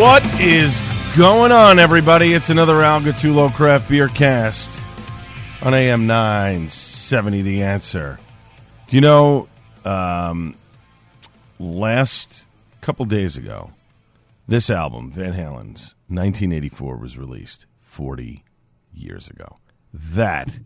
What is going on, everybody? It's another Al Gattullo Craft Beer Cast on AM 970 The Answer. Do you know, um, last couple days ago, this album, Van Halen's 1984, was released 40 years ago. That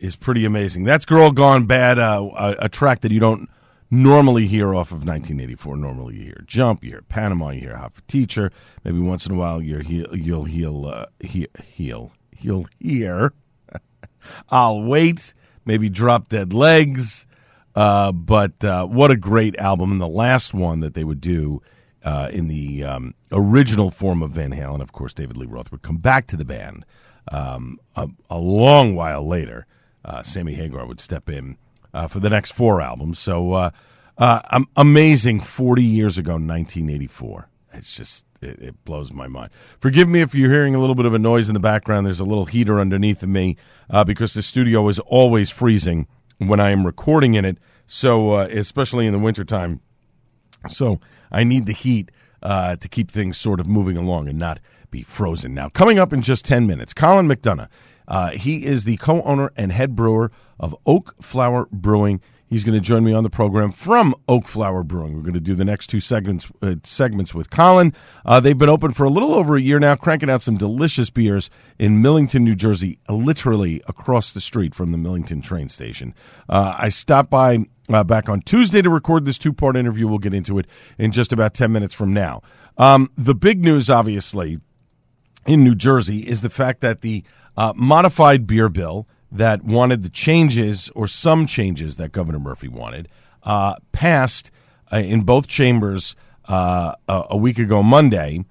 is pretty amazing. That's Girl Gone Bad, uh, a, a track that you don't normally hear off of 1984. Normally you hear Jump, you hear Panama, you hear Hot for Teacher. Maybe once in a while you're heal, you'll heal, uh, he, heal, you'll hear. I'll wait. Maybe Drop Dead Legs. Uh, but uh, what a great album! And the last one that they would do uh, in the um, original form of Van Halen, of course, David Lee Roth would come back to the band um, a, a, long while later. Uh, Sammy Hagar would step in uh, for the next four albums. So uh, uh, amazing 40 years ago, 1984. It's just, it, blows my mind. Forgive me if you're hearing a little bit of a noise in the background. There's a little heater underneath of me uh, because the studio is always freezing when I am recording in it. So, uh, especially in the wintertime. So, I need the heat uh, to keep things sort of moving along and not be frozen. Now, coming up in just 10 minutes, Colin McDonough. Uh, he is the co owner and head brewer of Oakflower Brewing. He's going to join me on the program from Oakflower Brewing. We're going to do the next two segments uh, segments with Colin. Uh, they've been open for a little over a year now, cranking out some delicious beers in Millington, New Jersey, literally across the street from the Millington train station. Uh, I stopped by uh, back on Tuesday to record this two part interview. We'll get into it in just about 10 minutes from now. Um, the big news, obviously, in New Jersey is the fact that the uh, modified beer bill that wanted the changes or some changes that Governor Murphy wanted uh, passed uh, in both chambers uh, a, a, week ago Monday,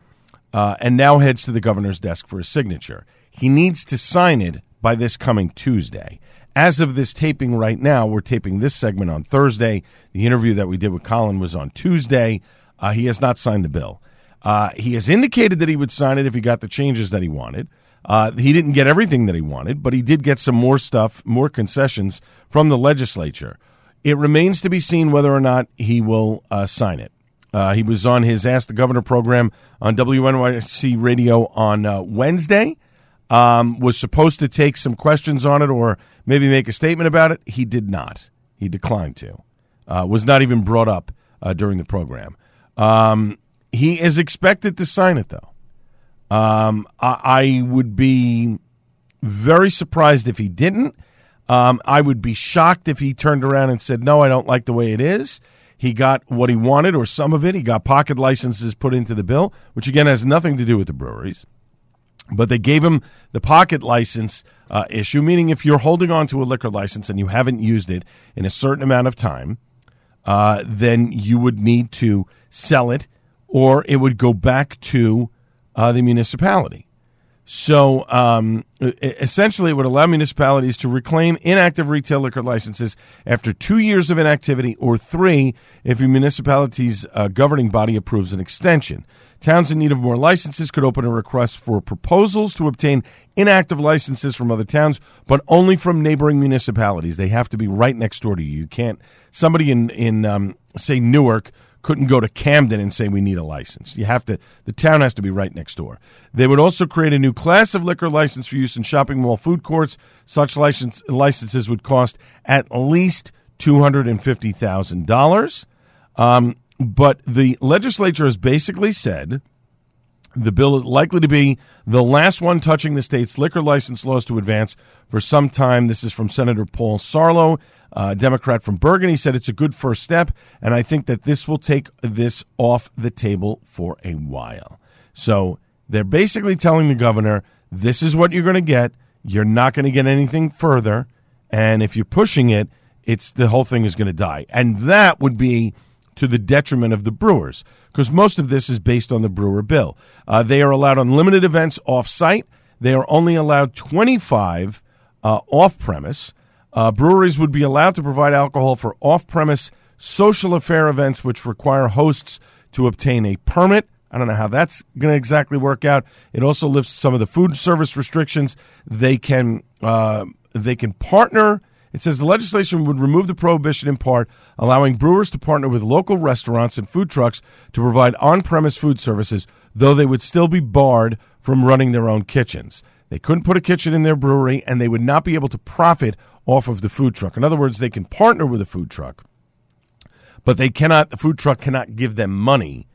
uh, and now heads to the governor's desk for a signature. He needs to sign it by this coming Tuesday. As of this taping right now, we're taping this segment on Thursday. The interview that we did with Colin was on Tuesday. Uh, he has not signed the bill. He has indicated that he would sign it if he got the changes that he wanted. Uh, he didn't get everything that he wanted, but he did get some more stuff, more concessions from the legislature. It remains to be seen whether or not he will uh, sign it. Uh, he was on his Ask the Governor program on WNYC radio on uh, Wednesday. Um, was supposed to take some questions on it or maybe make a statement about it. He did not. He declined to. Uh, was not even brought up uh, during the program. Um, he is expected to sign it, though. Um, I, I, would be very surprised if he didn't. Um, I would be shocked if he turned around and said, No, I don't like the way it is. He got what he wanted, or some of it. He got pocket licenses put into the bill, which again has nothing to do with the breweries. But they gave him the pocket license uh, issue, meaning if you're holding on to a liquor license and you haven't used it in a certain amount of time, uh, then you would need to sell it or it would go back to uh, the municipality. So um, essentially, it would allow municipalities to reclaim inactive retail liquor licenses after two years of inactivity, or three if a municipality's uh, governing body approves an extension. Towns in need of more licenses could open a request for proposals to obtain inactive licenses from other towns, but only from neighboring municipalities. They have to be right next door to you. You can't. Somebody in in um, say Newark couldn't go to Camden and say we need a license. You have to the town has to be right next door. They would also create a new class of liquor license for use in shopping mall food courts. Such license, licenses would cost at least two hundred and fifty thousand um, dollars. But the legislature has basically said the bill is likely to be the last one touching the state's liquor license laws to advance for some time. This is from Senator Paul Sarlo, uh, Democrat from Bergen. He said it's a good first step, and I think that this will take this off the table for a while. So they're basically telling the governor, this is what you're going to get. You're not going to get anything further. And if you're pushing it, it's the whole thing is going to die. And that would be to the detriment of the brewers because most of this is based on the brewer bill. Uh, they are allowed unlimited events off site. They are only allowed 25 uh, off premise. Uh, breweries would be allowed to provide alcohol for off premise social affair events, which require hosts to obtain a permit. I don't know how that's going to exactly work out. It also lifts some of the food service restrictions. They can uh, they can partner it says the legislation would remove the prohibition in part, allowing brewers to partner with local restaurants and food trucks to provide on premise food services, though they would still be barred from running their own kitchens. They couldn't put a kitchen in their brewery, and they would not be able to profit off of the food truck. In other words, they can partner with a food truck, but they cannot. The food truck cannot give them money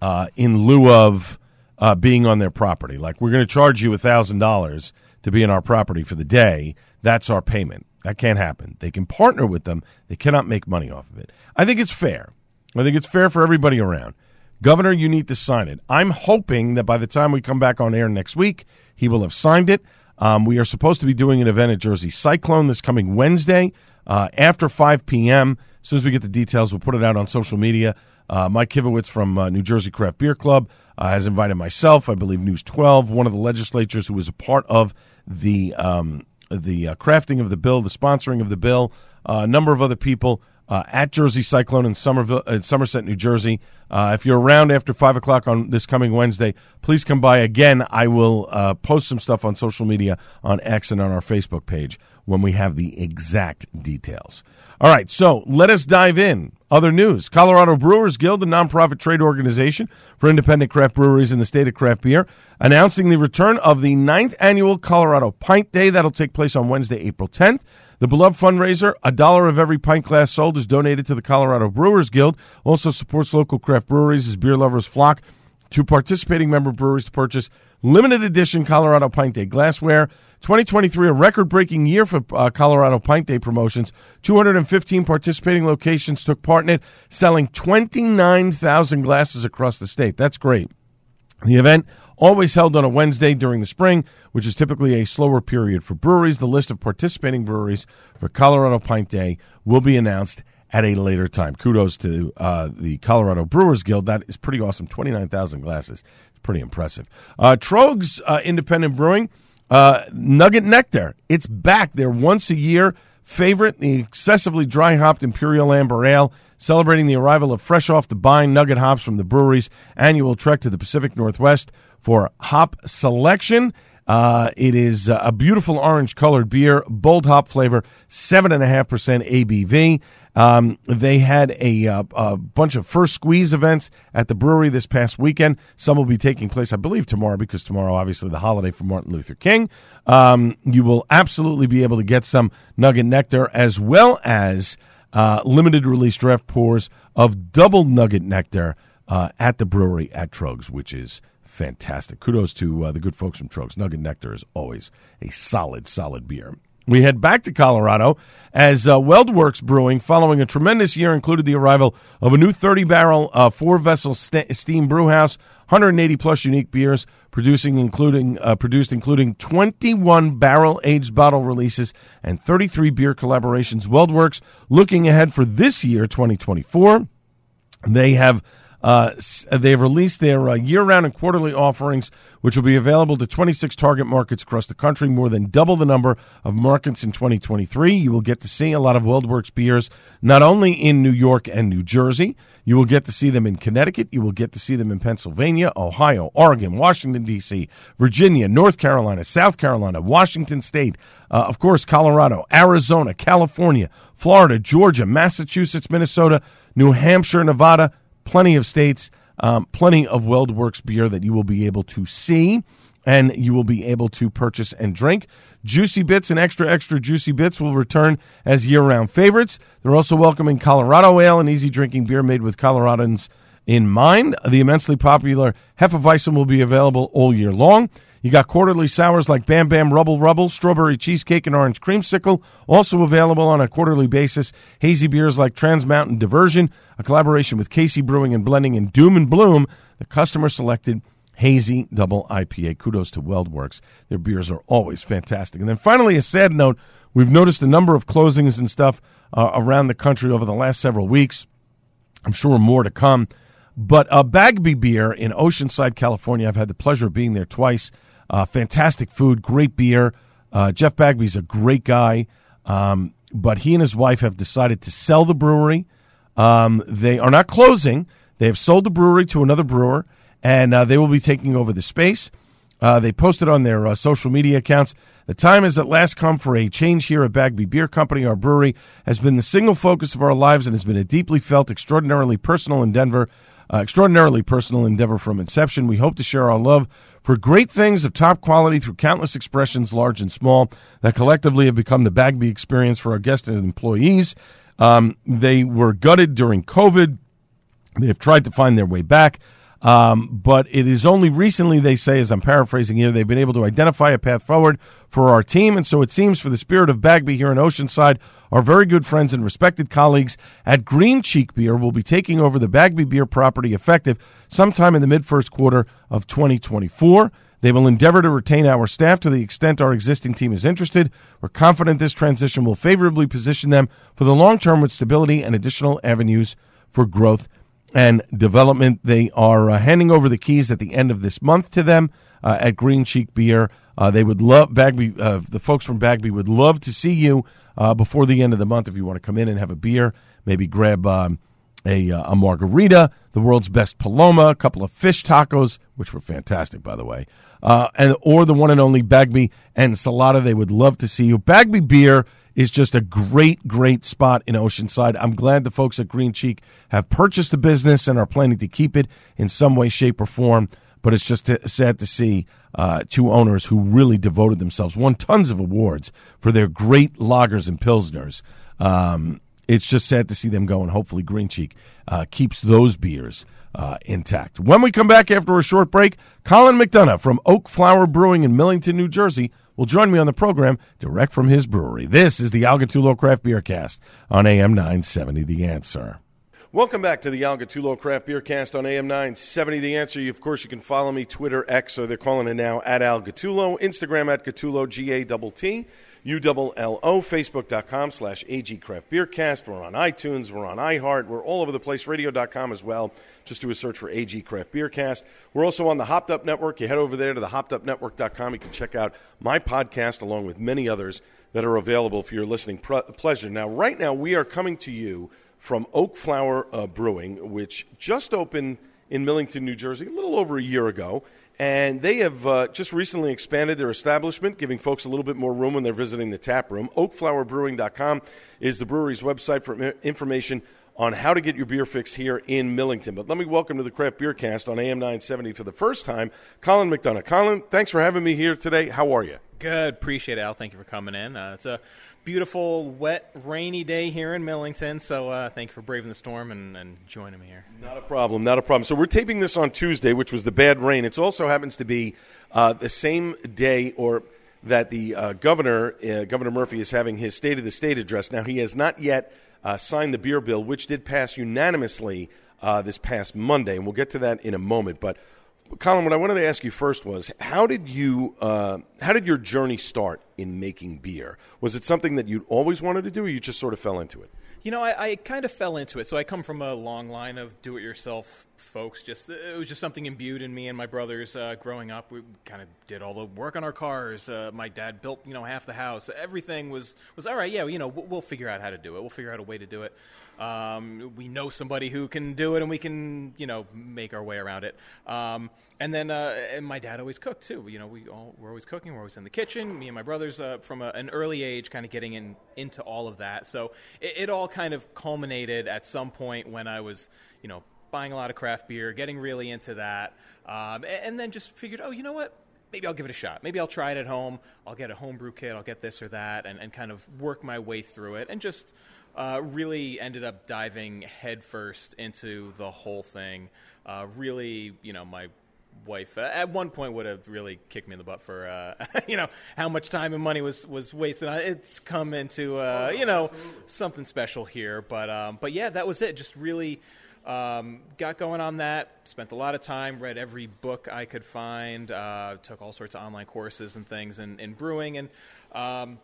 uh, in lieu of uh, being on their property. Like we're going to charge you thousand dollars to be in our property for the day. That's our payment. That can't happen. They can partner with them. They cannot make money off of it. I think it's fair. I think it's fair for everybody around. Governor, you need to sign it. I'm hoping that by the time we come back on air next week, he will have signed it. Um, we are supposed to be doing an event at Jersey Cyclone this coming Wednesday uh, after 5 p.m. As soon as we get the details, we'll put it out on social media. Uh, Mike Kivowitz from uh, New Jersey Craft Beer Club uh, has invited myself, I believe News 12, one of the legislatures who was a part of the um, the uh, crafting of the bill, the sponsoring of the bill, uh, a number of other people uh, at Jersey Cyclone in Somerville, in Somerset, New Jersey. Uh, if you're around after five o'clock on this coming Wednesday, please come by. Again, I will uh, post some stuff on social media on X and on our Facebook page when we have the exact details. All right, so let us dive in. Other news Colorado Brewers Guild, a nonprofit trade organization for independent craft breweries in the state of craft beer, announcing the return of the ninth annual Colorado Pint Day. That'll take place on Wednesday, April 10th. The beloved fundraiser, a dollar of every pint glass sold, is donated to the Colorado Brewers Guild. Also supports local craft breweries as beer lovers flock to participating member breweries to purchase limited edition Colorado Pint Day glassware. 2023, a record breaking year for uh, Colorado Pint Day promotions. 215 participating locations took part in it, selling 29,000 glasses across the state. That's great. The event always held on a Wednesday during the spring, which is typically a slower period for breweries. The list of participating breweries for Colorado Pint Day will be announced at a later time. Kudos to uh, the Colorado Brewers Guild. That is pretty awesome. 29,000 glasses. It's pretty impressive. Uh, Tröegs uh, Independent Brewing, uh, Nugget Nectar. It's back. They're once a year favorite, the excessively dry hopped Imperial Amber Ale, celebrating the arrival of fresh off the vine nugget hops from the brewery's annual trek to the Pacific Northwest for hop selection. Uh, it is a beautiful orange colored beer, bold hop flavor, 7.5% ABV. Um, they had a, uh, a, bunch of first squeeze events at the brewery this past weekend. Some will be taking place, I believe, tomorrow because tomorrow, obviously, the holiday for Martin Luther King. Um, you will absolutely be able to get some Nugget Nectar as well as uh, limited release draft pours of double Nugget Nectar uh, at the brewery at Tröegs, which is fantastic. Kudos to uh, the good folks from Tröegs. Nugget Nectar is always a solid, solid beer. We head back to Colorado as uh, WeldWerks Brewing, following a tremendous year, included the arrival of a new 30 barrel, uh, four vessel st- steam brew house, 180 plus unique beers, producing including uh, produced including 21 barrel aged bottle releases and 33 beer collaborations. WeldWerks looking ahead for this year, 2024. They have Uh, they've released their uh, year-round and quarterly offerings, which will be available to 26 target markets across the country, more than double the number of markets in 2023. You will get to see a lot of WeldWerks beers, not only in New York and New Jersey. You will get to see them in Connecticut. You will get to see them in Pennsylvania, Ohio, Oregon, Washington, D.C., Virginia, North Carolina, South Carolina, Washington State, uh, of course, Colorado, Arizona, California, Florida, Georgia, Massachusetts, Minnesota, New Hampshire, Nevada, plenty of states, um, plenty of WeldWerks beer that you will be able to see and you will be able to purchase and drink. Juicy Bits and Extra Extra Juicy Bits will return as year round favorites. They're also welcoming Colorado Ale, an easy drinking beer made with Coloradans in mind. The immensely popular Hefeweizen will be available all year long. You got quarterly sours like Bam Bam Rubble Rubble, Strawberry Cheesecake, and Orange Creamsicle, also available on a quarterly basis. Hazy beers like Trans Mountain Diversion, a collaboration with Casey Brewing and Blending, and Doom and Bloom, the customer selected hazy double IPA. Kudos to WeldWerks. Their beers are always fantastic. And then finally, a sad note we've noticed a number of closings and stuff uh, around the country over the last several weeks. I'm sure more to come. But uh, Bagby Beer in Oceanside, California, I've had the pleasure of being there twice. Uh, fantastic food, great beer. Uh, Jeff Bagby's a great guy, um, but he and his wife have decided to sell the brewery. Um, they are not closing. They have sold the brewery to another brewer, and uh, they will be taking over the space. Uh, they posted on their uh, social media accounts. The time has at last come for a change here at Bagby Beer Company. Our brewery has been the single focus of our lives and has been a deeply felt, extraordinarily personal endeavor. Uh, extraordinarily personal endeavor from inception. We hope to share our love for great things of top quality through countless expressions, large and small, that collectively have become the Bagby experience for our guests and employees. Um, they were gutted during COVID. They have tried to find their way back. Um, but it is only recently, they say, as I'm paraphrasing here, they've been able to identify a path forward for our team. And so it seems for the spirit of Bagby here in Oceanside, our very good friends and respected colleagues at Green Cheek Beer will be taking over the Bagby Beer property effective sometime in the mid first quarter of 2024. They will endeavor to retain our staff to the extent our existing team is interested. We're confident this transition will favorably position them for the long term with stability and additional avenues for growth and development. They are uh, handing over the keys at the end of this month to them uh, at Green Cheek Beer. Uh, they would love Bagby. Uh, the folks from Bagby would love to see you uh, before the end of the month if you want to come in and have a beer. Maybe grab um, a, uh, a margarita, the world's best paloma, a couple of fish tacos, which were fantastic, by the way, and or the one and only Bagby and Salada. They would love to see you. Bagby Beer is just a great, great spot in Oceanside. I'm glad the folks at Green Cheek have purchased the business and are planning to keep it in some way, shape, or form. But it's just sad to see uh, two owners who really devoted themselves, won tons of awards for their great lagers and pilsners. Um, it's just sad to see them go, and hopefully Green Cheek uh, keeps those beers uh, intact. When we come back after a short break, Colin McDonough from Oakflower Brewing in Millington, New Jersey, will join me on the program direct from his brewery. This is the Al Gattullo Craft Beer Cast on AM 970 The Answer. Welcome back to the Al Gattullo Craft Beer Cast on AM 970 The Answer. You, of course, you can follow me, Twitter, X, or they're calling it now at Algatulo, Instagram at Gattullo, G A T T. U-double-L-O, Facebook.com slash AG Craft Beer Cast. We're on iTunes. We're on iHeart. We're all over the place. Radio.com as well. Just do a search for AG Craft Beer Cast. We're also on the Hopped Up Network. You head over there to the hoppedupnetwork.com. You can check out my podcast along with many others that are available for your listening pleasure. Now, right now, we are coming to you from Oakflower uh, Brewing, which just opened in Millington, New Jersey, a little over a year ago. And they have uh, just recently expanded their establishment, giving folks a little bit more room when they're visiting the tap room. Oakflowerbrewing.com is the brewery's website for information on how to get your beer fix here in Millington. But let me welcome to the Craft Beer Cast on AM 970 for the first time, Colin McDonough. Colin, thanks for having me here today. How are you? Good. Appreciate it, Al. Thank you for coming in. Uh, it's a beautiful, wet, rainy day here in Millington, so uh, thank you for braving the storm and, and joining me here. Not a problem. Not a problem. So we're taping this on Tuesday, which was the bad rain. It also happens to be uh, the same day or that the uh, governor, uh, Governor Murphy, is having his State of the State address. Now, he has not yet uh, signed the beer bill, which did pass unanimously uh, this past Monday, and we'll get to that in a moment. But Colin, what I wanted to ask you first was how did you uh, how did your journey start in making beer? Was it something that you'd always wanted to do, or you just sort of fell into it? You know, I, I kind of fell into it. So I come from a long line of do-it-yourself folks. Just it was just something imbued in me and my brothers uh, growing up. We kind of did all the work on our cars. Uh, my dad built you know half the house. Everything was was all right. Yeah, you know we'll, we'll figure out how to do it. We'll figure out a way to do it. Um, we know somebody who can do it, and we can you know make our way around it. Um, and then uh, and my dad always cooked too. You know we all we're always cooking. We're always in the kitchen. Me and my brothers uh, from a, an early age, kind of getting in into all of that. So it, it all kind of culminated at some point when I was you know buying a lot of craft beer, getting really into that, um, and, and, then just figured, oh, you know what? Maybe I'll give it a shot. Maybe I'll try it at home. I'll get a homebrew kit. I'll get this or that, and, and kind of work my way through it, and just uh, really ended up diving headfirst into the whole thing. Uh, really, you know, my wife uh, at one point would have really kicked me in the butt for uh, you know how much time and money was was wasted on it. It's come into uh, oh, you know something special here, but um, but yeah, that was it. Just really um, got going on that. Spent a lot of time. Read every book I could find. Uh, took all sorts of online courses and things in, in brewing. And um,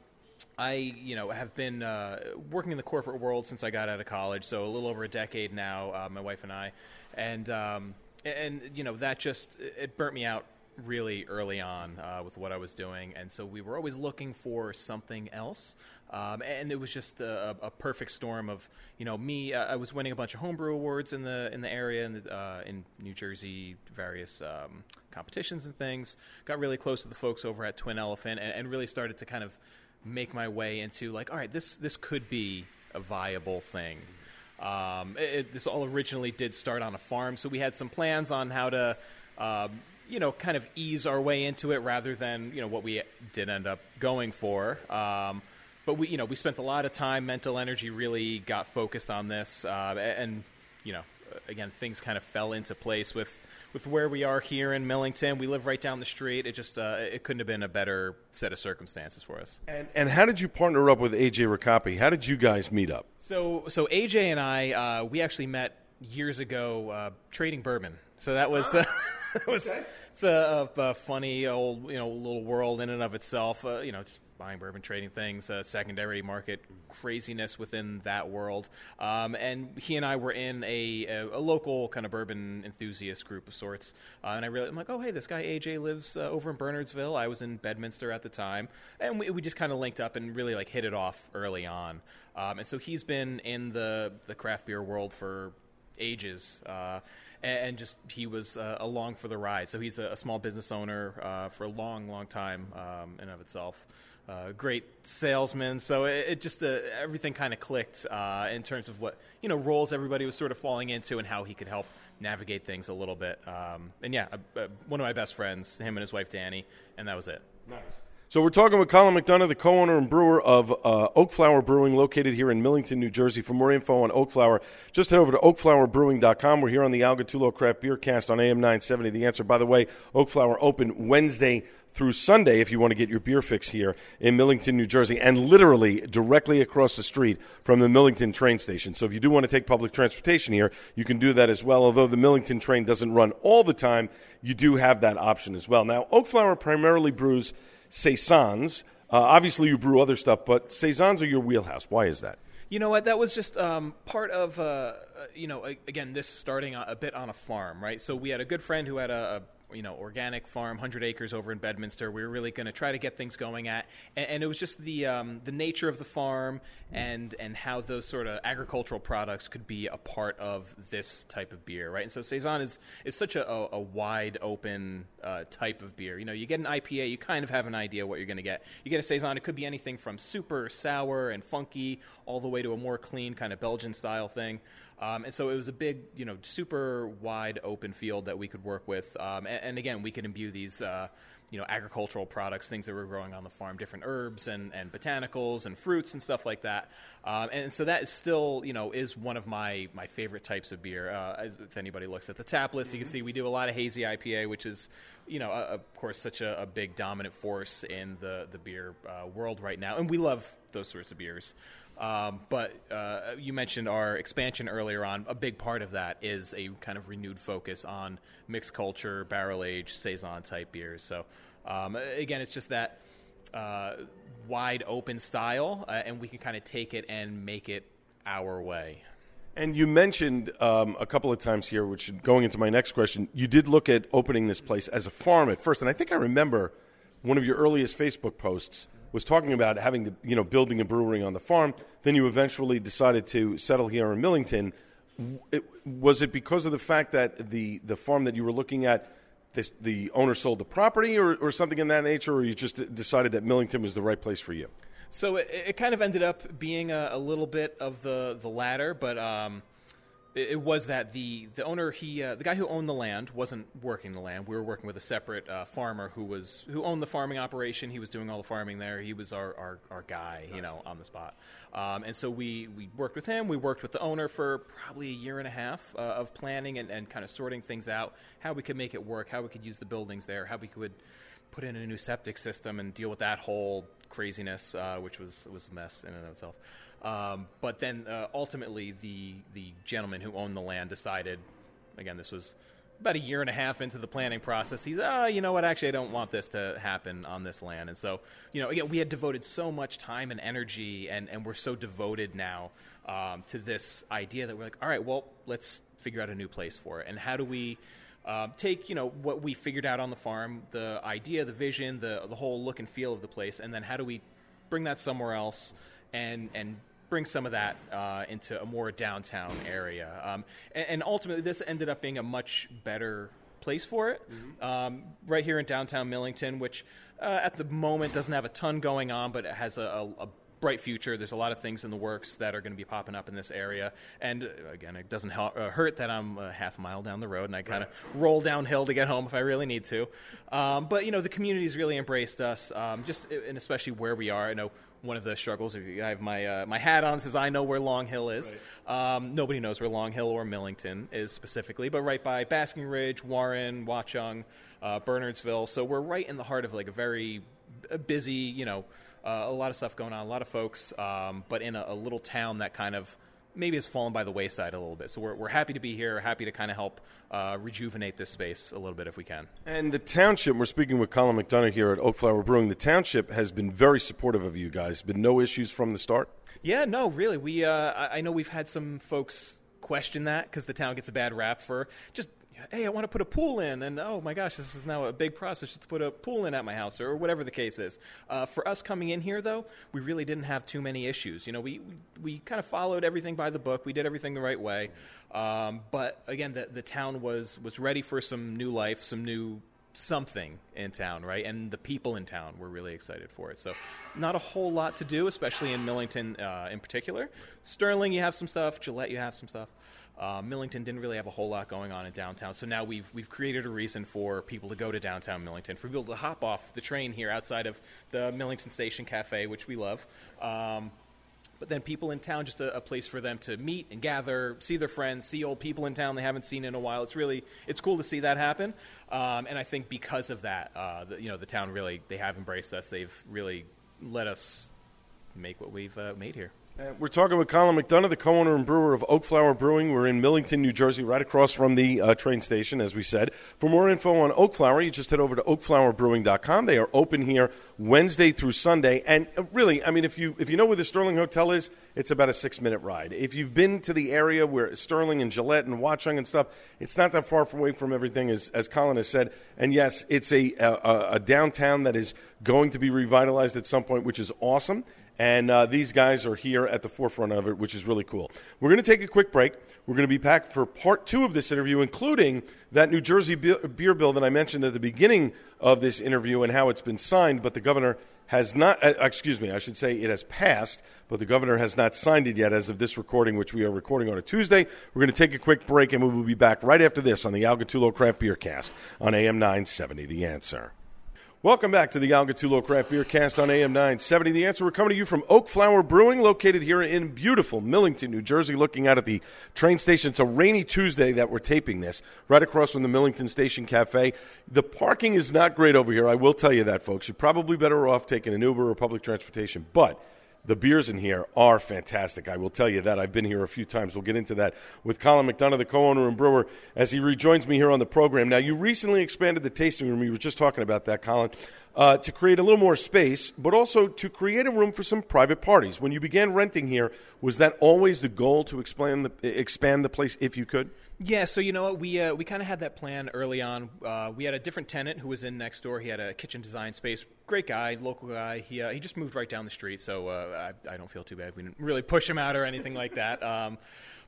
I, you know, have been uh, working in the corporate world since I got out of college. So a little over a decade now. Uh, my wife and I, and um, and you know that just it burnt me out really early on uh, with what I was doing, and so we were always looking for something else. Um, and it was just a, a, perfect storm of you know me. Uh, I was winning a bunch of homebrew awards in the in the area in, the, uh, in New Jersey, various um, competitions and things. Got really close to the folks over at Twin Elephant, and, and, really started to kind of make my way into like, all right, this this could be a viable thing. Um, it, this all originally did start on a farm, so we had some plans on how to. Um, you know, kind of ease our way into it rather than you know what we did end up going for. Um, but we, you know, we spent a lot of time, mental energy, really got focused on this, uh, and you know, again, things kind of fell into place with with where we are here in Millington. We live right down the street. It just uh, it couldn't have been a better set of circumstances for us. And and how did you partner up with AJ Ricapi? How did you guys meet up? So so AJ and I uh, we actually met years ago uh, trading bourbon. So that was ah, was okay. it's a, a, funny old you know little world in and of itself. Uh, you know, just buying bourbon, trading things, uh, secondary market craziness within that world. Um, and he and I were in a, a, a, local kind of bourbon enthusiast group of sorts. Uh, and I really, I'm like, oh, hey, this guy AJ lives uh, over in Bernardsville. I was in Bedminster at the time. And we, we just kind of linked up and really like hit it off early on. Um, and so he's been in the, the craft beer world for ages uh, and just he was uh, along for the ride. So he's a, a small business owner uh, for a long, long time um, in of itself uh, great salesman. So it, it just uh, everything kind of clicked uh, in terms of what you know roles everybody was sort of falling into and how he could help navigate things a little bit. Um, and yeah, one of my best friends, him and his wife Danny, and that was it. Nice. So we're talking with Colin McDonough, the co-owner and brewer of uh, Oakflower Brewing, located here in Millington, New Jersey. For more info on Oakflower, just head over to oakflowerbrewing.com. We're here on the Al Gattullo Craft Beer Cast on AM 970. The answer, by the way, Oakflower open Wednesday through Sunday if you want to get your beer fix here in Millington, New Jersey, and literally directly across the street from the Millington train station. So if you do want to take public transportation here, you can do that as well. Although the Millington train doesn't run all the time, you do have that option as well. Now, Oakflower primarily brews saisons. Uh, obviously, you brew other stuff, but saisons are your wheelhouse. Why is that? You know what? That was just um, part of, uh, uh you know, again, this starting a, a, bit on a farm, right? So we had a good friend who had a, a you know organic farm, hundred acres over in Bedminster. We were really going to try to get things going at, and, and it was just the um, the nature of the farm and and how those sort of agricultural products could be a part of this type of beer, right? And so saison is is such a, a, wide open uh, type of beer. You know, you get an IPA, you kind of have an idea what you're going to get. You get a saison, it could be anything from super sour and funky all the way to a more clean kind of Belgian style thing. Um, and so it was a big, you know, super wide open field that we could work with. Um, and, and, again, we could imbue these, uh, you know, agricultural products, things that were growing on the farm, different herbs and, and botanicals and fruits and stuff like that. Um, and so that is still, you know, is one of my, my favorite types of beer. Uh, if anybody looks at the tap list, mm-hmm. you can mm-hmm. see we do a lot of hazy IPA, which is, you know, uh, of course, such a, a, big dominant force in the, the beer uh, world right now. And we love those sorts of beers. Um, but uh, you mentioned our expansion earlier on. A big part of that is a kind of renewed focus on mixed culture, barrel aged, saison type beers. So um, again, it's just that uh, wide open style, uh, and we can kind of take it and make it our way. And you mentioned um, a couple of times here, which going into my next question, you did look at opening this place as a farm at first, and I think I remember one of your earliest Facebook posts was talking about having the you know building a brewery on the farm. Then you eventually decided to settle here in Millington. It, was it because of the fact that the the farm that you were looking at, this, the owner sold the property, or, or something in that nature, or you just decided that Millington was the right place for you? So it, it kind of ended up being a, a, little bit of the the latter, but um, it, was that the the owner he uh, the guy who owned the land wasn't working the land. We were working with a separate uh, farmer who was who owned the farming operation. He was doing all the farming there. He was our our, our guy, you know, on the spot. Um, and so we we worked with him. We worked with the owner for probably a year and a half uh, of planning and, and kind of sorting things out, how we could make it work, how we could use the buildings there, how we could put in a new septic system and deal with that whole craziness, uh, which was was a mess in and of itself. Um, but then uh, ultimately, the the gentleman who owned the land decided. Again, this was about a year and a half into the planning process. He's, ah, you know what? Actually, I don't want this to happen on this land. And so, you know, again, we had devoted so much time and energy, and and we're so devoted now um, to this idea that we're like, all right, well, let's figure out a new place for it. And how do we? Uh, take you know what we figured out on the farm, the idea, the vision, the the whole look and feel of the place, and then how do we bring that somewhere else and and bring some of that uh, into a more downtown area. Um, and, and, ultimately, this ended up being a much better place for it, mm-hmm. um, right here in downtown Millington, which uh, at the moment doesn't have a ton going on, but it has a, a, a bright future. There's a lot of things in the works that are going to be popping up in this area. And uh, again, it doesn't uh, hurt that I'm a half mile down the road and I kind of right. roll downhill to get home if I really need to. Um, but, you know, the community's really embraced us, um, just and especially where we are. I know one of the struggles. If I have my uh, my hat on, says I know where Long Hill is. Right. Um, nobody knows where Long Hill or Millington is specifically, but right by Basking Ridge, Warren, Watchung, uh, Bernardsville. So we're right in the heart of like a very busy, you know, uh, a lot of stuff going on, a lot of folks, um, but in a, a little town that kind of maybe has fallen by the wayside a little bit. So we're, we're happy to be here, happy to kind of help uh, rejuvenate this space a little bit if we can. And the township, we're speaking with Colin McDonough here at Oakflower Brewing. The township has been very supportive of you guys. Been no issues from the start. Yeah, no, really. We uh, I know we've had some folks question that because the town gets a bad rap for just hey, I want to put a pool in, and oh my gosh, this is now a big process to put a pool in at my house, or whatever the case is. Uh, for us coming in here, though, we really didn't have too many issues. You know, we, we, kind of followed everything by the book. We did everything the right way. Um, but again, the, the town was, was ready for some new life, some new something in town, right? And the people in town were really excited for it. So, not a whole lot to do, especially in Millington uh, in particular. Stirling, you have some stuff. Gillette, you have some stuff. Uh, Millington didn't really have a whole lot going on in downtown, so now we've we've created a reason for people to go to downtown Millington, for people to hop off the train here outside of the Millington Station Cafe, which we love. Um, but then people in town, just a, a, place for them to meet and gather, see their friends, see old people in town they haven't seen in a while. It's really it's cool to see that happen, um, and I think because of that, uh, the, you know, the town really they have embraced us. They've really let us make what we've uh, made here. Uh, we're talking with Colin McDonough, the co-owner and brewer of Oakflower Brewing. We're in Millington, New Jersey, right across from the uh, train station, as we said. For more info on Oakflower, you just head over to oakflowerbrewing.com. They are open here Wednesday through Sunday, and uh, really, I mean, if you if you know where the Stirling Hotel is, it's about a six-minute ride. If you've been to the area where Stirling and Gillette and Watchung and stuff, it's not that far away from everything, as as Colin has said. And yes, it's a, a, a downtown that is going to be revitalized at some point, which is awesome. And uh, these guys are here at the forefront of it, which is really cool. We're going to take a quick break. We're going to be back for part two of this interview, including that New Jersey beer bill that I mentioned at the beginning of this interview and how it's been signed, but the governor has not, uh, excuse me, I should say it has passed, but the governor has not signed it yet as of this recording, which we are recording on a Tuesday. We're going to take a quick break and we will be back right after this on the Al Gattullo Craft Beer Cast on AM 970. The answer. Welcome back to the Al Gattullo Craft Beer Cast on AM 970. The answer we're coming to you from Oakflower Brewing, located here in beautiful Millington, New Jersey, looking out at the train station. It's a rainy Tuesday that we're taping this, right across from the Millington Station Cafe. The parking is not great over here, I will tell you that, folks. You're probably better off taking an Uber or public transportation, but the beers in here are fantastic. I will tell you that. I've been here a few times. We'll get into that with Colin McDonough, the co owner and brewer, as he rejoins me here on the program. Now, you recently expanded the tasting room. You were just talking about that, Colin. uh, to create a little more space, but also to create a room for some private parties. When you began renting here, was that always the goal to the, expand the place if you could? Yeah, so you know what we uh, we kind of had that plan early on. Uh, we had a different tenant who was in next door. He had a kitchen design space. Great guy, local guy. He uh, he just moved right down the street, so uh, I, I, don't feel too bad. We didn't really push him out or anything like that. Um,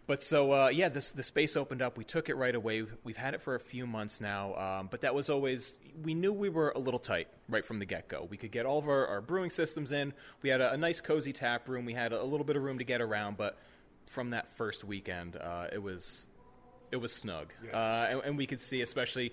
but so uh, yeah, this the space opened up. We took it right away. We've had it for a few months now, um, but that was always we knew we were a little tight right from the get go. We could get all of our, our brewing systems in. We had a, a, nice cozy tap room. We had a, a, little bit of room to get around, but from that first weekend, uh, it was it was snug, yeah. uh, and, and, we could see, especially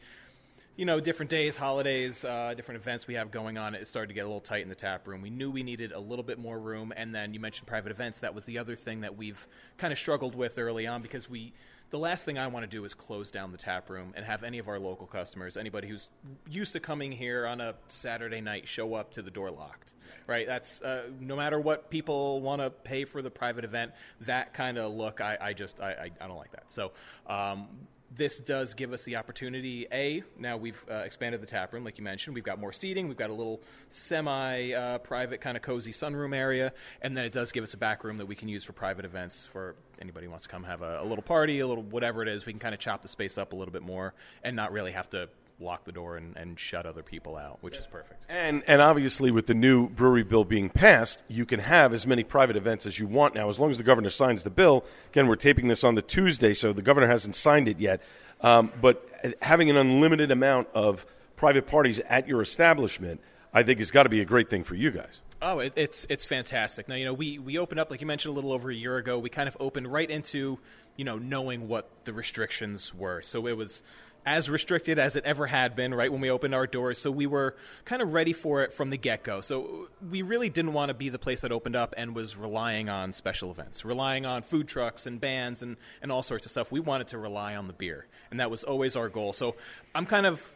you know, different days, holidays, uh, different events we have going on. It started to get a little tight in the tap room. We knew we needed a little bit more room, and then you mentioned private events. That was the other thing that we've kind of struggled with early on because we. The last thing I want to do is close down the tap room and have any of our local customers, anybody who's used to coming here on a Saturday night, show up to the door locked. Right? That's uh, no matter what people want to pay for the private event. That kind of look, I, I just I, I, I, don't like that. So um, this does give us the opportunity. A, now we've uh, expanded the tap room, like you mentioned. We've got more seating. We've got a little semi uh, private, kind of cozy sunroom area. And then it does give us a back room that we can use for private events for anybody wants to come have a, a little party, a little whatever it is. We can kind of chop the space up a little bit more and not really have to lock the door and, and shut other people out, which is perfect. And and obviously, with the new brewery bill being passed, you can have as many private events as you want now, as long as the governor signs the bill. Again, we're taping this on the Tuesday, so the governor hasn't signed it yet. Um, but having an unlimited amount of private parties at your establishment, I think, has got to be a great thing for you guys. Oh, it, it's it's fantastic. Now you know we we opened up like you mentioned a little over a year ago. We kind of opened right into you know knowing what the restrictions were. So it was as restricted as it ever had been right when we opened our doors. So we were kind of ready for it from the get go. So we really didn't want to be the place that opened up and was relying on special events, relying on food trucks and bands and, and all sorts of stuff. We wanted to rely on the beer, and that was always our goal. So I'm kind of.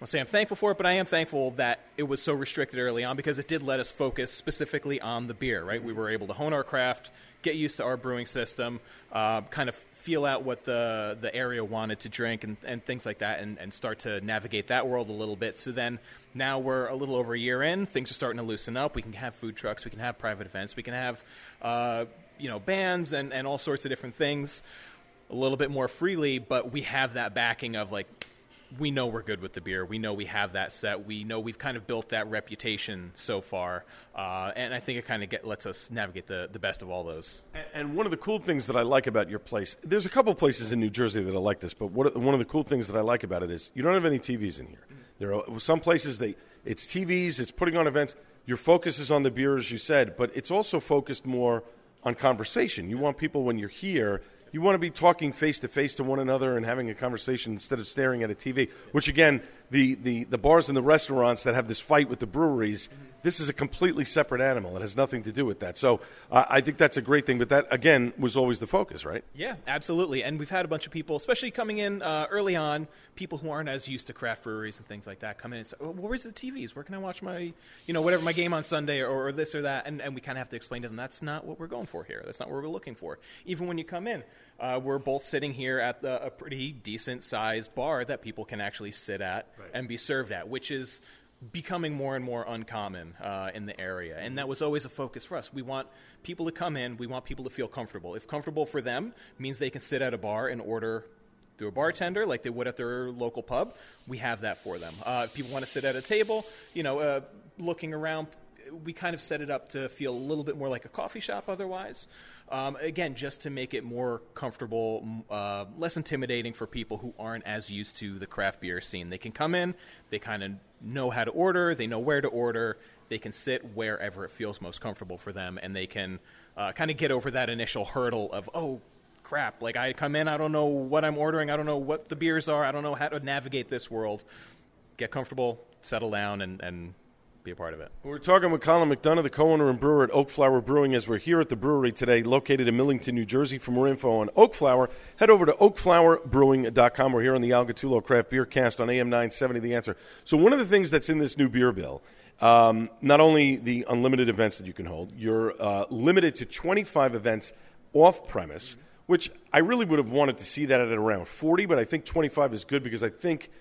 I'll say I'm thankful for it, but I am thankful that it was so restricted early on because it did let us focus specifically on the beer, right? We were able to hone our craft, get used to our brewing system, uh, kind of feel out what the the area wanted to drink and, and things like that and, and start to navigate that world a little bit. So then now we're a little over a year in, things are starting to loosen up. We can have food trucks, we can have private events, we can have uh, you know bands and, and all sorts of different things a little bit more freely, but we have that backing of like we know we're good with the beer. We know we have that set. We know we've kind of built that reputation so far, uh, and I think it kind of get, lets us navigate the, the best of all those. And, one of the cool things that I like about your place, there's a couple places in New Jersey that are like this, but what, one of the cool things that I like about it is you don't have any TVs in here. There are some places they it's TVs, it's putting on events. Your focus is on the beer, as you said, but it's also focused more on conversation. You want people when you're here you want to be talking face to face to one another and having a conversation instead of staring at a TV. Which again, the, the, the bars and the restaurants that have this fight with the breweries, this is a completely separate animal. It has nothing to do with that. So uh, I think that's a great thing. But that again was always the focus, right? Yeah, absolutely. And we've had a bunch of people, especially coming in uh, early on, people who aren't as used to craft breweries and things like that, come in and say, oh, "Where's the TVs? Where can I watch my, you know, whatever my game on Sunday or, or this or that?" And, and we kind of have to explain to them that's not what we're going for here. That's not what we're looking for. Even when you come in. Uh, we're both sitting here at the, a pretty decent sized bar that people can actually sit at right. and be served at, which is becoming more and more uncommon uh, in the area. And that was always a focus for us. We want people to come in, we want people to feel comfortable. If comfortable for them means they can sit at a bar and order through a bartender like they would at their local pub, we have that for them. Uh, if people want to sit at a table, you know, uh, looking around, we kind of set it up to feel a little bit more like a coffee shop otherwise. Um, again, just to make it more comfortable, uh, less intimidating for people who aren't as used to the craft beer scene. They can come in, they kind of know how to order, they know where to order, they can sit wherever it feels most comfortable for them, and they can uh, kind of get over that initial hurdle of, oh, crap, like I come in, I don't know what I'm ordering, I don't know what the beers are, I don't know how to navigate this world. Get comfortable, settle down, and, and be a part of it. We're talking with Colin McDonough, the co-owner and brewer at Oakflower Brewing, as we're here at the brewery today, located in Millington, New Jersey. For more info on Oakflower, head over to oakflowerbrewing.com. We're here on the Al Gattullo Craft Beer Cast on AM 970 The Answer. So one of the things that's in this new beer bill, um, not only the unlimited events that you can hold, you're uh, limited to 25 events off premise, which I really would have wanted to see that at around 40, but I think 25 is good because I think –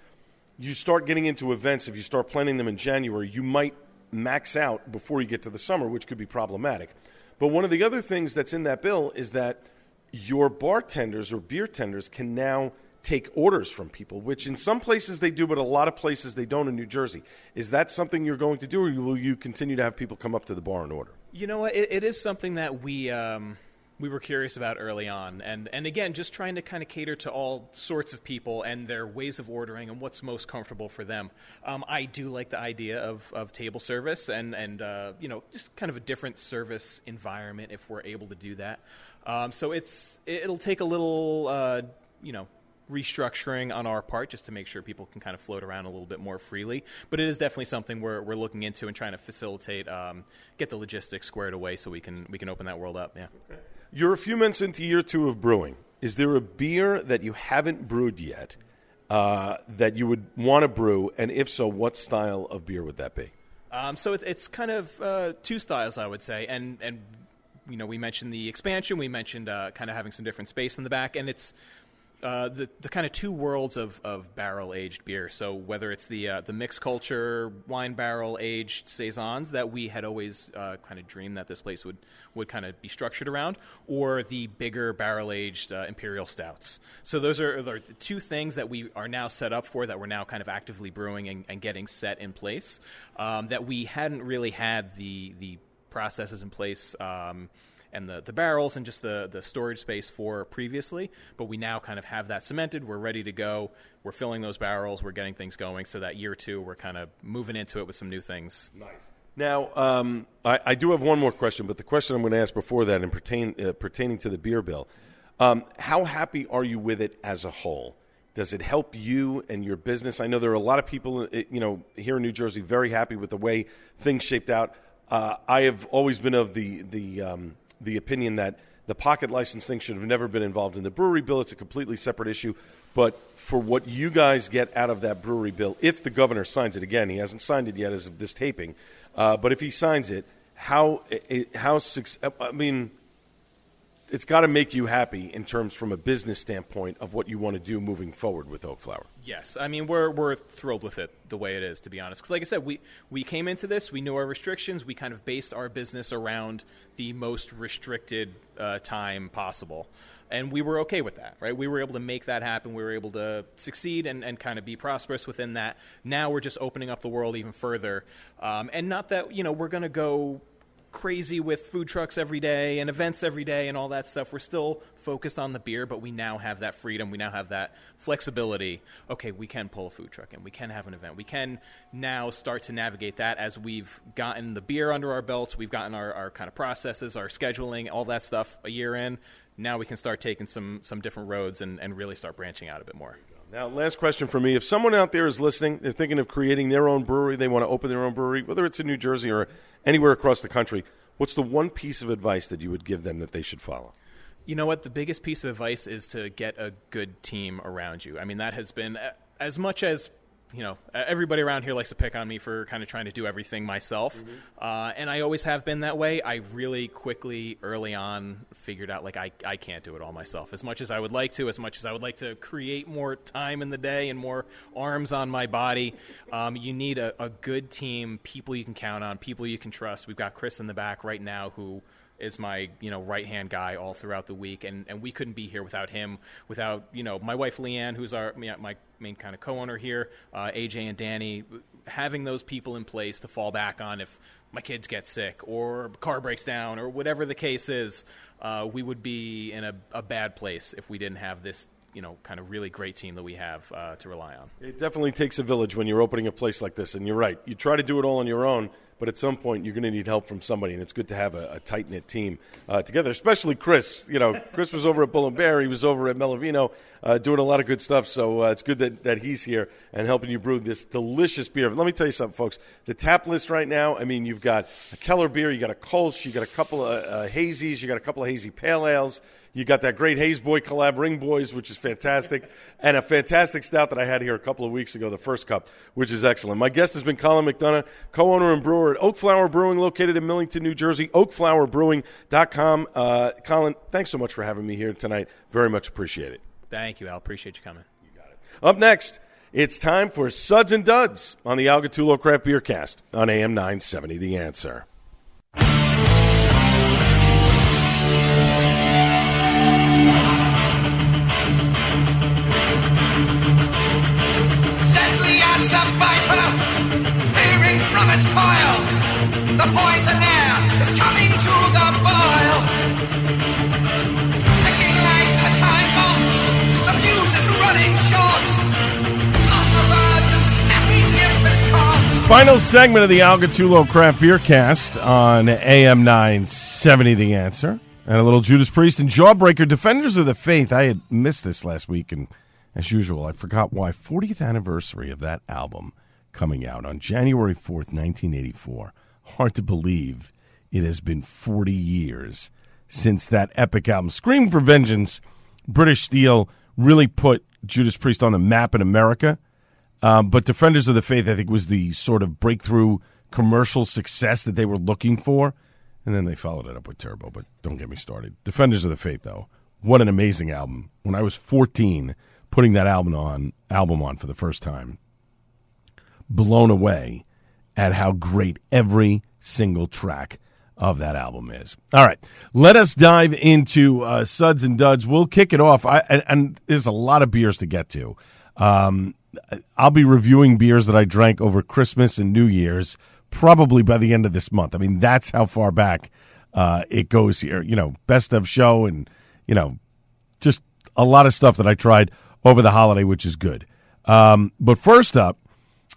you start getting into events, if you start planning them in January, you might max out before you get to the summer, which could be problematic. But one of the other things that's in that bill is that your bartenders or beer tenders can now take orders from people, which in some places they do, but a lot of places they don't in New Jersey. Is that something you're going to do, or will you continue to have people come up to the bar and order? You know what? It, it is something that we. Um we were curious about early on. And, and again, just trying to kind of cater to all sorts of people and their ways of ordering and what's most comfortable for them. Um, I do like the idea of, of table service and, and uh, you know, just kind of a different service environment if we're able to do that. Um, so it's, it'll take a little, uh, you know, restructuring on our part just to make sure people can kind of float around a little bit more freely. But it is definitely something we're, we're looking into and trying to facilitate, um, get the logistics squared away so we can we can open that world up. Yeah. Okay. You're a few months into year two of brewing. Is there a beer that you haven't brewed yet uh, that you would want to brew? And if so, what style of beer would that be? Um, so it, it's kind of uh, two styles, I would say, and and you know we mentioned the expansion, we mentioned uh, kind of having some different space in the back, and it's uh, the the kind of two worlds of, of barrel aged beer. So whether it's the uh, the mixed culture wine barrel aged saisons that we had always uh, kind of dreamed that this place would would kind of be structured around, or the bigger barrel aged uh, imperial stouts. So those are, are, the two things that we are now set up for that we're now kind of actively brewing and, and getting set in place. Um, that we hadn't really had the the processes in place. Um, and the, the barrels and just the, the storage space for previously. But we now kind of have that cemented. We're ready to go. We're filling those barrels. We're getting things going. So that year two, we're kind of moving into it with some new things. Nice. Now, um, I, I, do have one more question, but the question I'm going to ask before that, and pertain, uh, pertaining to the beer bill, um, how happy are you with it as a whole? Does it help you and your business? I know there are a lot of people, uh, you know, here in New Jersey, very happy with the way things shaped out. Uh, I have always been of the the um, the opinion that the pocket license thing should have never been involved in the brewery bill. It's a completely separate issue. But for what you guys get out of that brewery bill, if the governor signs it again, he hasn't signed it yet as of this taping, uh, but if he signs it, how how I mean, it's got to make you happy in terms from a business standpoint of what you want to do moving forward with Oakflower. Yes, I mean we're we're thrilled with it the way it is to be honest. Because like I said, we we came into this, we knew our restrictions, we kind of based our business around the most restricted uh, time possible, and we were okay with that, right? We were able to make that happen. We were able to succeed and, and kind of be prosperous within that. Now we're just opening up the world even further, um, and not that you know we're going to go crazy with food trucks every day and events every day and all that stuff. We're still focused on the beer, but we now have that freedom. We now have that flexibility. Okay, we can pull a food truck and we can have an event. We can now start to navigate that as we've gotten the beer under our belts. We've gotten our, our kind of processes, our scheduling, all that stuff a year in. Now we can start taking some, some different roads and, and really start branching out a bit more. Now, last question for me. If someone out there is listening, they're thinking of creating their own brewery, they want to open their own brewery, whether it's in New Jersey or anywhere across the country, what's the one piece of advice that you would give them that they should follow? You know what? The biggest piece of advice is to get a good team around you. I mean, that has been as much as you know, everybody around here likes to pick on me for kind of trying to do everything myself, mm-hmm. uh, and I always have been that way. I really quickly, early on, figured out like I I can't do it all myself. As much as I would like to, as much as I would like to create more time in the day and more arms on my body, um, you need a, a good team, people you can count on, people you can trust. We've got Chris in the back right now who is my you know right hand guy all throughout the week, and and we couldn't be here without him, without you know my wife Leanne, who's our my main kind of co-owner here, uh, AJ and Danny, having those people in place to fall back on if my kids get sick or car breaks down or whatever the case is, uh, we would be in a, a bad place if we didn't have this you know kind of really great team that we have uh, to rely on. It definitely takes a village when you're opening a place like this, and you're right. You try to do it all on your own, but at some point you're going to need help from somebody, and it's good to have a, a tight knit team uh, together. Especially Chris. You know, Chris was over at Bull and Bear. He was over at Melovino uh, doing a lot of good stuff. So uh, it's good that, that he's here and helping you brew this delicious beer. But Let me tell you something, folks. The tap list right now. I mean, you've got a Keller beer, you got a Kolsch, you got a couple of uh, hazies, you got a couple of hazy pale ales. You got that great Haze Boy collab, Ring Boys, which is fantastic, and a fantastic stout that I had here a couple of weeks ago, the first cup, which is excellent. My guest has been Colin McDonough, co-owner and brewer at Oakflower Brewing, located in Millington, New Jersey. OakFlowerBrewing.com. Uh, Colin, thanks so much for having me here tonight. Very much appreciate it. Thank you, Al. Appreciate you coming. You got it. Up next. It's time for Suds and Duds on the Al Gattullo Craft Beer Cast on AM 970 The Answer. Final segment of the Al Gattullo Craft Beer Cast on AM 970 The Answer. And a little Judas Priest and Jawbreaker, Defenders of the Faith. I had missed this last week, and as usual, I forgot why. 40th anniversary of that album coming out on January 4th, 1984. Hard to believe it has been 40 years since that epic album. Scream for Vengeance, British Steel, really put Judas Priest on the map in America. Um, but Defenders of the Faith, I think, was the sort of breakthrough commercial success that they were looking for. And then they followed it up with Turbo, but don't get me started. Defenders of the Faith, though, what an amazing album. When I was 14, putting that album on, album on for the first time, blown away at how great every single track of that album is. All right, let us dive into uh, Suds and Duds. We'll kick it off. I, and, and there's a lot of beers to get to. Um, I'll be reviewing beers that I drank over Christmas and New Year's probably by the end of this month. I mean, that's how far back uh, it goes here. You know, best of show and, you know, just a lot of stuff that I tried over the holiday, which is good. Um, but first up,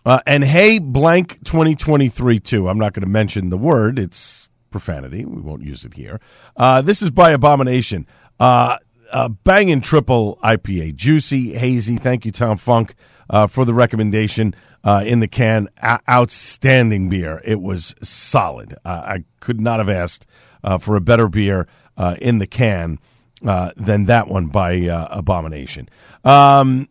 uh, and hey, blank 2023 too. I'm not going to mention the word. It's profanity. We won't use it here. Uh, this is by Abomination. Uh, uh, banging triple IPA, juicy, hazy. Thank you, Tom Funk, uh, for the recommendation uh, in the can. Outstanding beer. It was solid. Uh, I could not have asked uh, for a better beer uh, in the can than that one by Abomination. Um,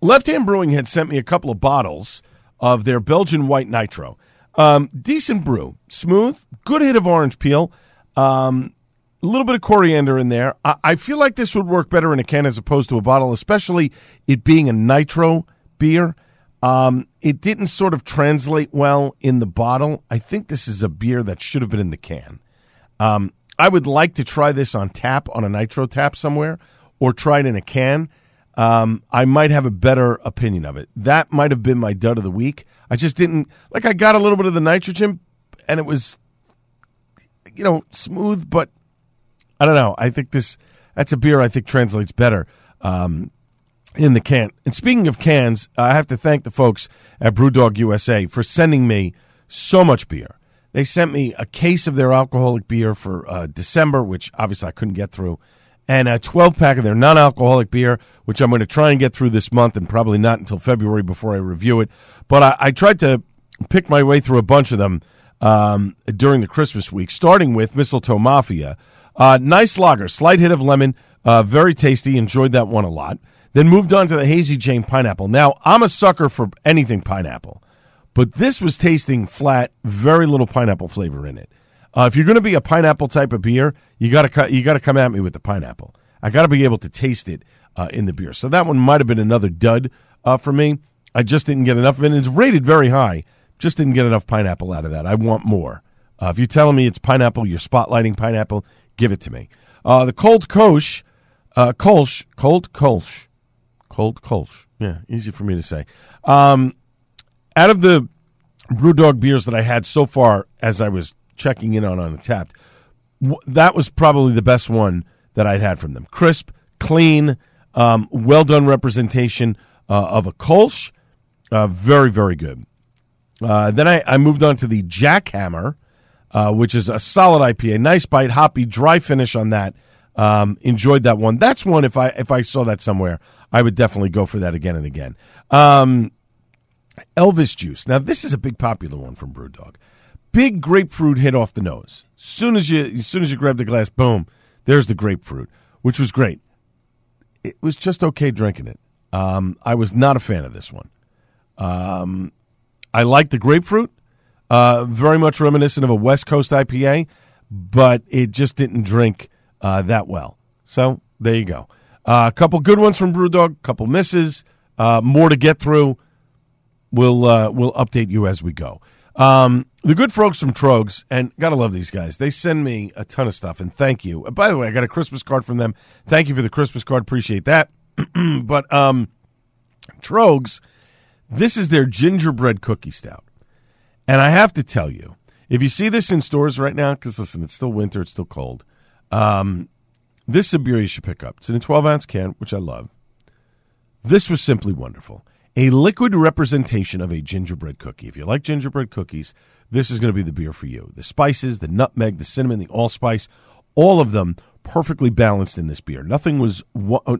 Left Hand Brewing had sent me a couple of bottles of their Belgian White Nitro. Um, decent brew, smooth, good hit of orange peel. Um, a little bit of coriander in there. I, I feel like this would work better in a can as opposed to a bottle, especially it being a nitro beer. Um, it didn't sort of translate well in the bottle. I think this is a beer that should have been in the can. Um, I would like to try this on tap on a nitro tap somewhere, or try it in a can. Um, I might have a better opinion of it. That might have been my dud of the week. I just didn't like. I got a little bit of the nitrogen, and it was, you know, smooth, but I don't know. I think this that's a beer I think translates better um, in the can. And speaking of cans, I have to thank the folks at Brewdog USA for sending me so much beer. They sent me a case of their alcoholic beer for uh, December, which obviously I couldn't get through, and a 12 pack of their non alcoholic beer, which I'm going to try and get through this month and probably not until February before I review it. But I, I tried to pick my way through a bunch of them um, during the Christmas week, starting with Mistletoe Mafia. Uh, nice lager, slight hit of lemon, uh, very tasty. Enjoyed that one a lot. Then moved on to the Hazy Jane pineapple. Now I'm a sucker for anything pineapple, but this was tasting flat, very little pineapple flavor in it. Uh, if you're going to be a pineapple type of beer, you got to you got to come at me with the pineapple. I got to be able to taste it uh, in the beer. So that one might have been another dud uh, for me. I just didn't get enough of it. It's rated very high. Just didn't get enough pineapple out of that. I want more. Uh, if you're telling me it's pineapple, you're spotlighting pineapple, give it to me. Uh, the Cold Kolsch, uh, Kolsch, Cold Kolsch, Cold Kolsch. Yeah, easy for me to say. Um, out of the Brewdog beers that I had so far, as I was checking in on Untappd, w- that was probably the best one that I'd had from them. Crisp, clean, um, well done representation uh, of a Kolsch. Uh, very, very good. Uh, then I, I moved on to the Jackhammer, uh, which is a solid IPA. Nice bite, hoppy, dry finish on that. Um, enjoyed that one. That's one. If I if I saw that somewhere, I would definitely go for that again and again. Um, Elvis juice. Now this is a big popular one from BrewDog. Big grapefruit hit off the nose. Soon as you as soon as you grab the glass, boom, there's the grapefruit, which was great. It was just okay drinking it. Um, I was not a fan of this one. Um, I like the grapefruit. Uh, very much reminiscent of a West Coast IPA, but it just didn't drink uh, that well. So there you go. Uh, a couple good ones from BrewDog, a couple misses. Uh, more to get through. We'll uh, we'll update you as we go. Um, the good folks from Troegs, and gotta love these guys. They send me a ton of stuff, and thank you. By the way, I got a Christmas card from them. Thank you for the Christmas card. Appreciate that. but um, Troegs, this is their gingerbread cookie stout, and I have to tell you, if you see this in stores right now, because listen, it's still winter, it's still cold. Um, this is a beer you should pick up. It's in a 12 ounce can, which I love. This was simply wonderful. A liquid representation of a gingerbread cookie. If you like gingerbread cookies, this is going to be the beer for you. The spices, the nutmeg, the cinnamon, the allspice, all of them perfectly balanced in this beer. Nothing was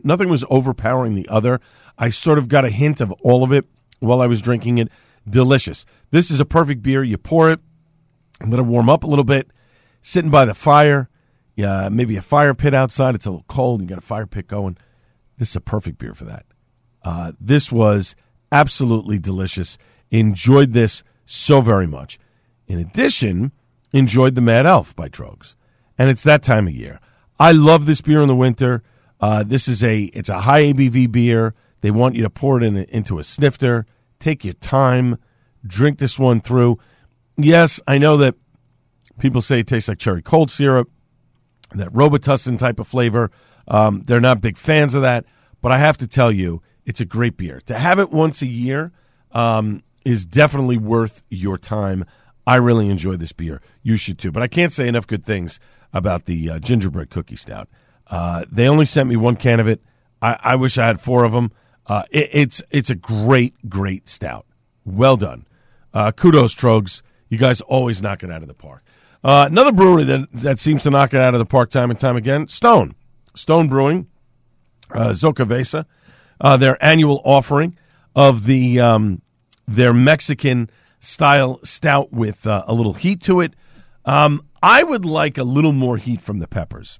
nothing was overpowering the other. I sort of got a hint of all of it while I was drinking it. Delicious. This is a perfect beer. You pour it, let it warm up a little bit, sitting by the fire. Yeah, maybe a fire pit outside. It's a little cold. You got a fire pit going. This is a perfect beer for that. Uh, this was absolutely delicious. Enjoyed this so very much. In addition, enjoyed the Mad Elf by Troegs, and it's that time of year. I love this beer in the winter. Uh, this is a it's a high ABV beer. They want you to pour it in, into a snifter. Take your time, drink this one through. Yes, I know that people say it tastes like cherry cold syrup, that Robitussin type of flavor. Um, they're not big fans of that, but I have to tell you, it's a great beer. To have it once a year um, is definitely worth your time. I really enjoy this beer. You should too. But I can't say enough good things about the uh, gingerbread cookie stout. Uh, they only sent me one can of it. I, I wish I had four of them. Uh, it, it's it's a great great stout. Well done. Uh, kudos, Troegs. You guys always knock it out of the park. Uh, another brewery that that seems to knock it out of the park time and time again. Stone. Stone Brewing. Uh, uh, their annual offering of the um, their Mexican style stout with uh, a little heat to it. Um, I would like a little more heat from the peppers.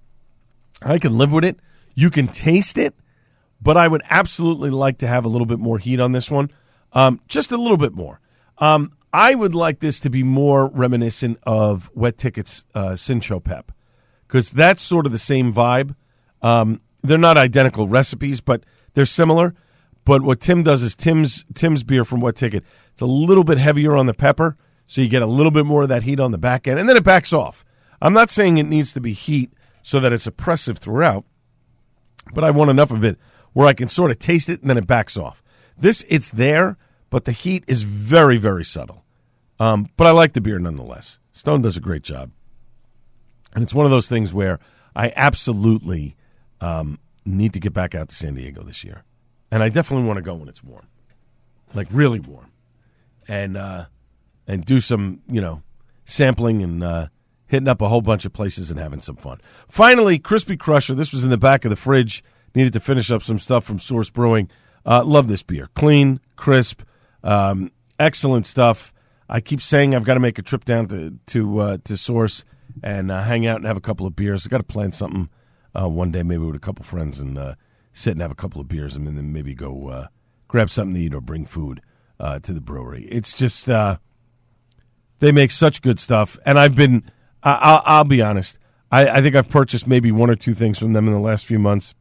I can live with it. You can taste it, but I would absolutely like to have a little bit more heat on this one. Um, just a little bit more. Um, I would like this to be more reminiscent of Wet Ticket's uh, Cincho Pep because that's sort of the same vibe. Um, they're not identical recipes, but they're similar, but what Tim does is Tim's Tim's beer from Wet Ticket. It's a little bit heavier on the pepper, so you get a little bit more of that heat on the back end, and then it backs off. I'm not saying it needs to be heat so that it's oppressive throughout, but I want enough of it where I can sort of taste it and then it backs off. This it's there, but the heat is very very subtle. Um, but I like the beer nonetheless. Stone does a great job, and it's one of those things where I absolutely um, need to get back out to San Diego this year, and I definitely want to go when it's warm, like really warm, and uh, and do some you know sampling and uh, hitting up a whole bunch of places and having some fun. Finally, Crispy Crusher. This was in the back of the fridge. Needed to finish up some stuff from Source Brewing. Uh, love this beer, clean, crisp, um, excellent stuff. I keep saying I've got to make a trip down to to uh, to Source and uh, hang out and have a couple of beers. I got to plan something uh, one day, maybe with a couple friends, and uh, sit and have a couple of beers, and then maybe go uh, grab something to eat or bring food uh, to the brewery. It's just they make such good stuff, and I've been. I- will be honest. I-, I think I've purchased maybe one or two things from them in the last few months.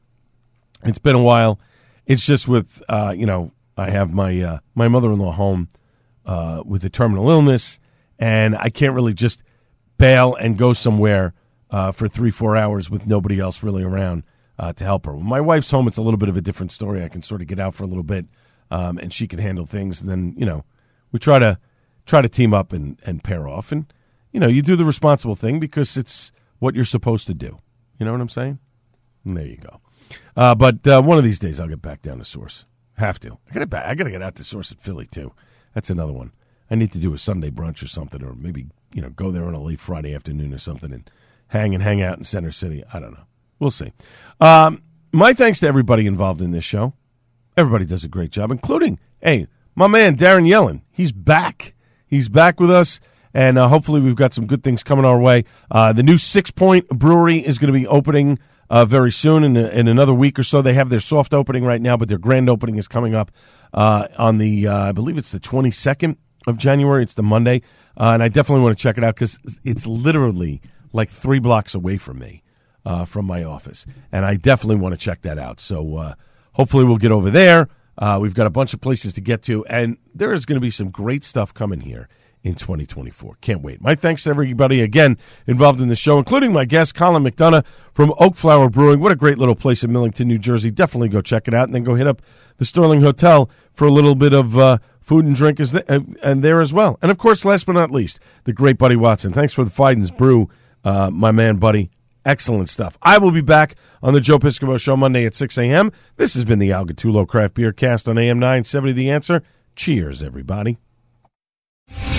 It's been a while. It's just with you know I have my my mother in law home with a terminal illness, and I can't really just bail and go somewhere uh, for three, four hours with nobody else really around uh, to help her. When my wife's home, it's a little bit of a different story. I can sort of get out for a little bit, um, and she can handle things. And then you know, we try to try to team up and, and pair off, and you know, you do the responsible thing because it's what you're supposed to do. You know what I'm saying? And there you go. Uh, but uh, one of these days, I'll get back down to Source. Have to. I got to. I got to get out to Source at Philly too. That's another one. I need to do a Sunday brunch or something, or maybe you know go there on a late Friday afternoon or something, and hang and hang out in Center City. I don't know. We'll see. Um, my thanks to everybody involved in this show. Everybody does a great job, including, hey, my man, Darren Yellen. He's back. He's back with us, and uh, hopefully we've got some good things coming our way. Uh, the new Sixpoint Brewery is going to be opening uh, very soon in, in another week or so. They have their soft opening right now, but their grand opening is coming up uh, on the, uh, I believe it's the 22nd of January. It's the Monday, uh, and I definitely want to check it out because it's literally – like three blocks away from me, uh, from my office, and I definitely want to check that out. So uh, hopefully we'll get over there. We've got a bunch of places to get to, and there is going to be some great stuff coming here in 2024. Can't wait. My thanks to everybody again involved in the show, including my guest, Colin McDonough from Oakflower Brewing. What a great little place in Millington, New Jersey. Definitely go check it out and then go hit up the Stirling Hotel for a little bit of uh, food and drink is th- and there as well. And of course, last but not least, the great Buddy Watson. Thanks for the Fiden's Brew, uh, my man, Buddy. Excellent stuff. I will be back on the Joe Piscopo Show Monday at 6 a.m. This has been the Al Gattullo Craft Beer Cast on AM 970 The Answer. Cheers, everybody.